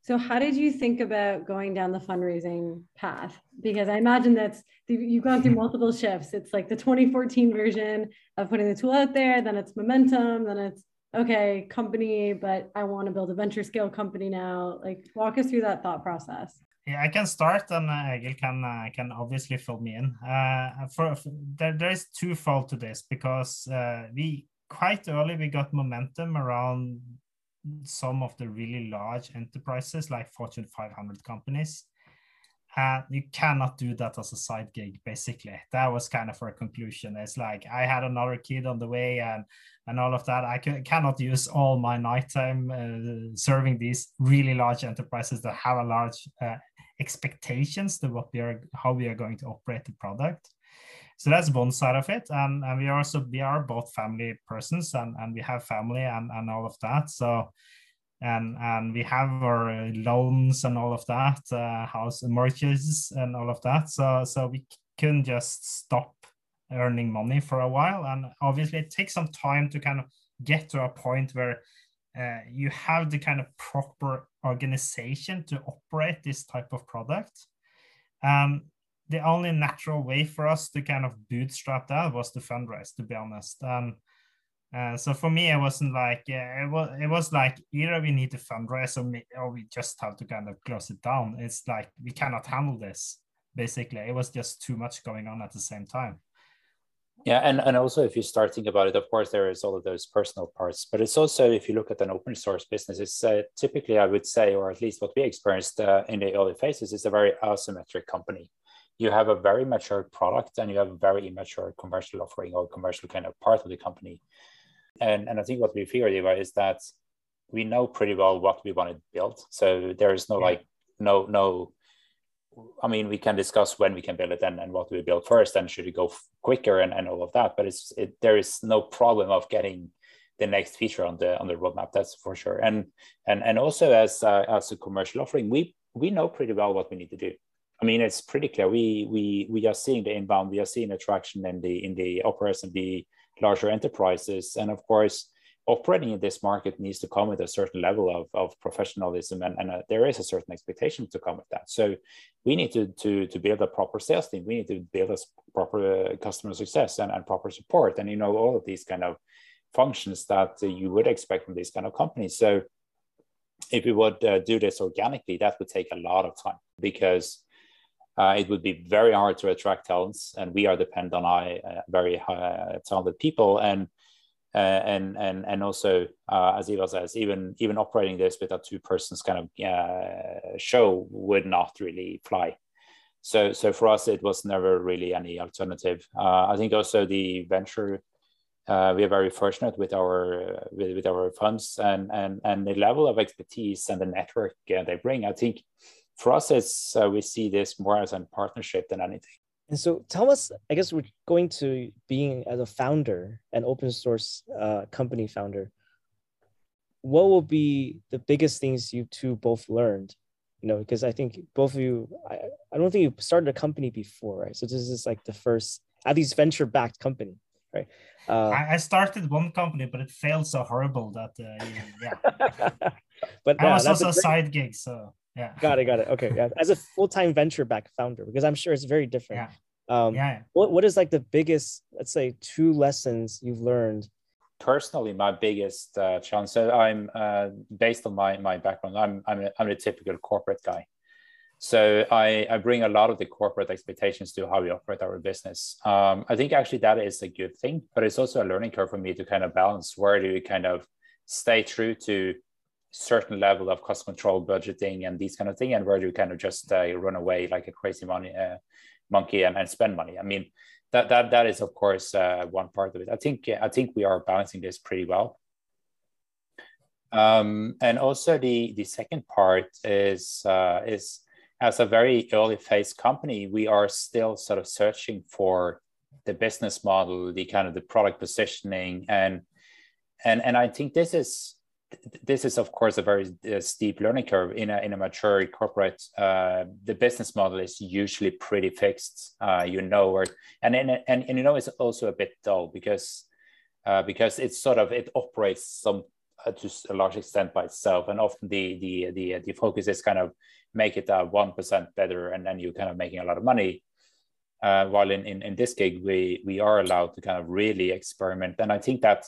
So, how did you think about going down the fundraising path? Because I imagine that's you've gone through (laughs) multiple shifts. It's like the 2014 version of putting the tool out there, then it's momentum, then it's okay, company, but I want to build a venture scale company now. Like, walk us through that thought process. Yeah, I can start, and uh, Egil can uh, can obviously fill me in. Uh, for, for there, there is twofold to this because uh, we quite early we got momentum around some of the really large enterprises like Fortune 500 companies. And you cannot do that as a side gig, basically. That was kind of our conclusion. It's like I had another kid on the way and and all of that. I can, cannot use all my nighttime uh, serving these really large enterprises that have a large uh, expectations to what we are, how we are going to operate the product so that's one side of it. And, and we also we are both family persons and, and we have family and, and all of that. So and and we have our loans and all of that uh, house mortgages and all of that. So so we couldn't just stop earning money for a while. And obviously it takes some time to kind of get to a point where uh, you have the kind of proper organization to operate this type of product. Um, the only natural way for us to kind of bootstrap that was to fundraise, to be honest. Um, uh, so for me, it wasn't like yeah, it was it was like either we need to fundraise or, we, or we just have to kind of close it down. It's like we cannot handle this. Basically, it was just too much going on at the same time. Yeah, and, and also if you start thinking about it, of course, there is all of those personal parts, but it's also if you look at an open source business, it's uh, typically I would say, or at least what we experienced uh, in the early phases, is a very asymmetric company you have a very mature product and you have a very immature commercial offering or commercial kind of part of the company. And, and I think what we figured Ivar, is that we know pretty well what we want to build. So there is no yeah. like no no I mean we can discuss when we can build it and, and what we build first and should it go quicker and, and all of that. But it's it, there is no problem of getting the next feature on the on the roadmap. That's for sure. And and and also as uh, as a commercial offering, we we know pretty well what we need to do. I mean, it's pretty clear. We we we are seeing the inbound. We are seeing attraction in the in the operators and the larger enterprises, and of course, operating in this market needs to come with a certain level of, of professionalism, and, and uh, there is a certain expectation to come with that. So, we need to to to build a proper sales team. We need to build a proper uh, customer success and, and proper support, and you know all of these kind of functions that you would expect from these kind of companies. So if we would uh, do this organically, that would take a lot of time because uh, it would be very hard to attract talents, and we are dependent on uh, very high, uh, talented people, and uh, and and and also, uh, as Ivar says, even even operating this with a two persons kind of uh, show would not really fly. So so for us, it was never really any alternative. I think also the venture. we are very fortunate with our with, with our funds and and and the level of expertise and the network they bring. I think for us, it's uh, we see this more as a partnership than anything. And so, tell us, I guess we're going to being as a founder, an open source uh, company founder. What will be the biggest things you two both learned? You know, because I think both of you, I, I don't think you started a company before, right? So this is like the first, at least venture backed company, right? Uh, I, I, started one company, but it failed so horrible that uh, yeah. (laughs) but I was also a, great... side gig, so yeah. Got it. Got it. Okay. Yeah. As a full time venture back founder, because I'm sure it's very different. Yeah. Um, yeah. What What is like the biggest, let's say, two lessons you've learned personally my biggest uh, challenge. So I'm uh, based on my my background. I'm I'm a, I'm a typical corporate guy. So I, I bring a lot of the corporate expectations to how we operate our business. Um, I think actually that is a good thing, but it's also a learning curve for me to kind of balance where do you kind of stay true to certain level of cost control, budgeting, and these kind of thing, and where do you kind of just uh, run away like a crazy money uh, monkey and, and spend money. I mean, that that that is of course uh, one part of it. I think I think we are balancing this pretty well. Um, and also the the second part is uh, is as a very early phase company, we are still sort of searching for the business model, the kind of the product positioning, and and and I think this is this is of course a very uh, steep learning curve in a in a mature corporate. Uh, the business model is usually pretty fixed. Uh, you know where, and, and and and you know it's also a bit dull because uh, because it's sort of it operates some uh, to a large extent by itself, and often the the the the focus is kind of make it uh, one better, and then you're kind of making a lot of money. Uh, while in, in in this gig, we we are allowed to kind of really experiment, and I think that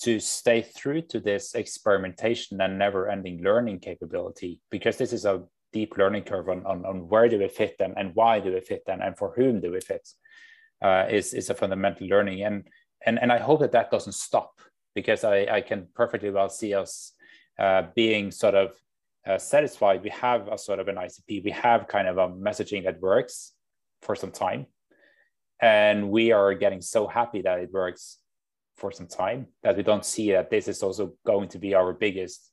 to stay through to this experimentation and never-ending learning capability, because this is a deep learning curve on, on, on where do we fit them and why do we fit them and for whom do we fit, uh, is is a fundamental learning, and and and I hope that that doesn't stop because I I can perfectly well see us uh, being sort of uh, satisfied, we have a sort of an ICP, we have kind of a messaging that works for some time. And we are getting so happy that it works for some time that we don't see that this is also going to be our biggest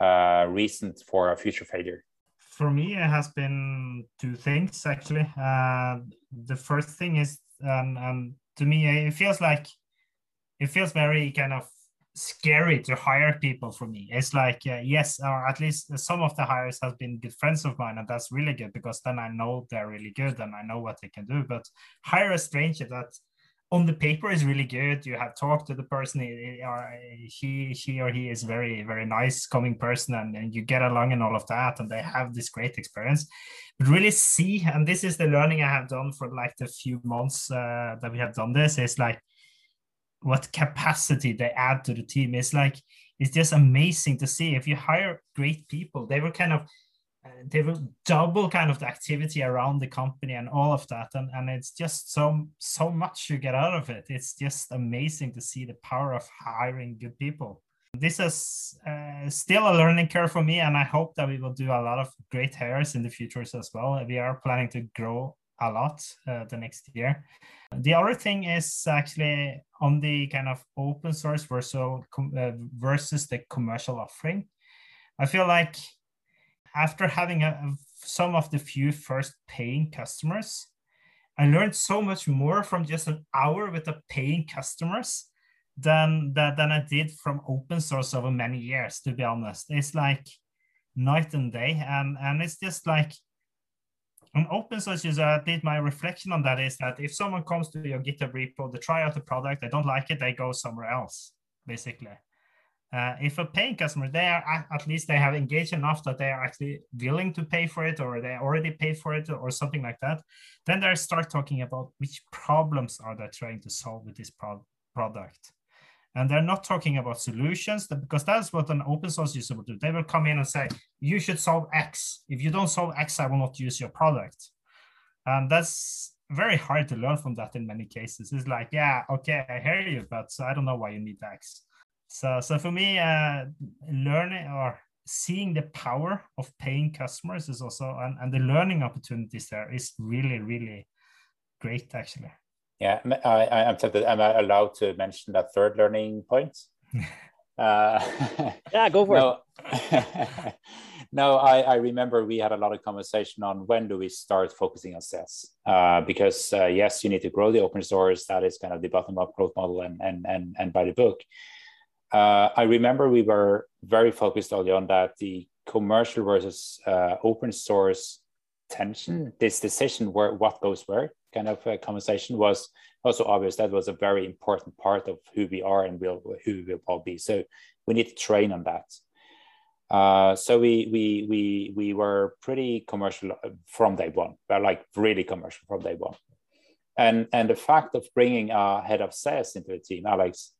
uh, reason for a future failure. For me, it has been two things actually. Uh, the first thing is, um, um, to me, it feels like it feels very kind of scary to hire people for me. It's like, uh, yes, or at least some of the hires have been good friends of mine, and that's really good because then I know they're really good and I know what they can do. But hire a stranger that on the paper is really good. You have talked to the person, or he, she or he is very, very nice, coming person, and, and you get along and all of that, and they have this great experience. But really see, and this is the learning I have done for like the few months uh, that we have done this, is like what capacity they add to the team. It's like it's just amazing to see. If you hire great people, they were kind of uh, they will double kind of the activity around the company and all of that, and and it's just so so much you get out of it. It's just amazing to see the power of hiring good people. This is uh, still a learning curve for me, and I hope that we will do a lot of great hires in the futures as well. We are planning to grow a lot uh, the next year. The other thing is actually on the kind of open source versus, uh, versus the commercial offering. I feel like after having uh, a, some of the few first paying customers, I learned so much more from just an hour with the paying customers than, than, than I did from open source over many years, to be honest. It's like night and day. And, and it's just like on open source user, I did my reflection on that is that if someone comes to your GitHub repo, they try out the product, they don't like it, they go somewhere else, basically. Uh, if a paying customer, they are at least they have engaged enough that they are actually willing to pay for it, or they already paid for it, or something like that. Then they start talking about which problems are they trying to solve with this pro- product. And they're not talking about solutions because that's what an open source user will do. They will come in and say, you should solve X. If you don't solve X, I will not use your product. And that's very hard to learn from that in many cases. It's like, yeah, okay, I hear you, but I don't know why you need X. So, so for me, uh, learning or seeing the power of paying customers is also, and, and the learning opportunities there is really, really great, actually. Yeah, I, I'm tempted. Am I allowed to mention that third learning point? (laughs) uh, (laughs) yeah, go for no, it. (laughs) no, I, I remember we had a lot of conversation on when do we start focusing on SaaS? Uh, because uh, yes, you need to grow the open source. That is kind of the bottom up growth model and and and and by the book. Uh, I remember we were very focused early on that the commercial versus uh, open source tension, this decision where what goes where kind of conversation was also obvious that was a very important part of who we are and will who we will all be. So we need to train on that. Uh, so we we we we were pretty commercial from day one, but like really commercial from day one. And and the fact of bringing a head of sales into the team, Alex,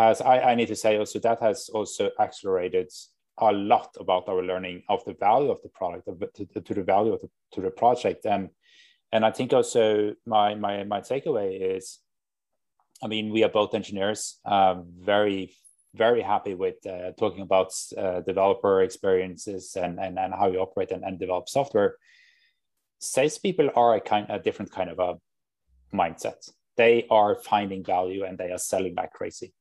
has I, I need to say also that has also accelerated a lot about our learning of the value of the product to, to the value of the to the project. And and I think also my my my takeaway is I mean we are both engineers um, very very happy with uh, talking about uh, developer experiences and, and and how you operate and, and develop software. Salespeople are a kind a different kind of a mindset. They are finding value and they are selling like crazy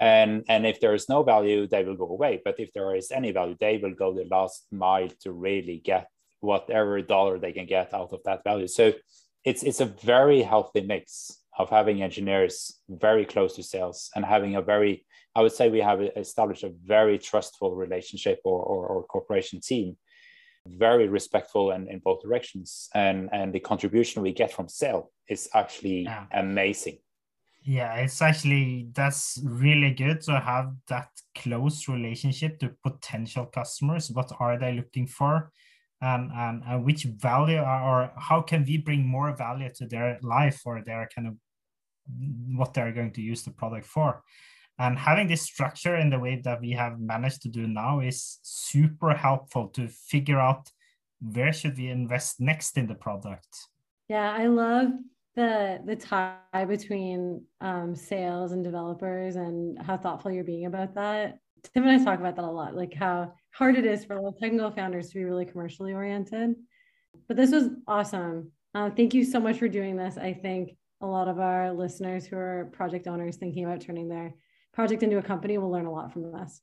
and and if there is no value they will go away. But if there is any value they will go the last mile to really get whatever dollar they can get out of that value. So it's it's a very healthy mix of having engineers very close to sales and having a very i would say we have established a very trustful relationship or, or, or cooperation team very respectful and in both directions. And and the contribution we get from sale is actually yeah. amazing yeah, it's actually that's really good to have that close relationship to potential customers. What are they looking for? And, and, and which value are, or how can we bring more value to their life or their kind of what they're going to use the product for? And having this structure in the way that we have managed to do now is super helpful to figure out where should we invest next in the product. Yeah, I love the the tie between um, sales and developers and how thoughtful you're being about that. Tim and I talk about that a lot, like how hard it is for technical founders to be really commercially oriented. But this was awesome. Uh, thank you so much for doing this. I think a lot of our listeners who are project owners thinking about turning their project into a company will learn a lot from this.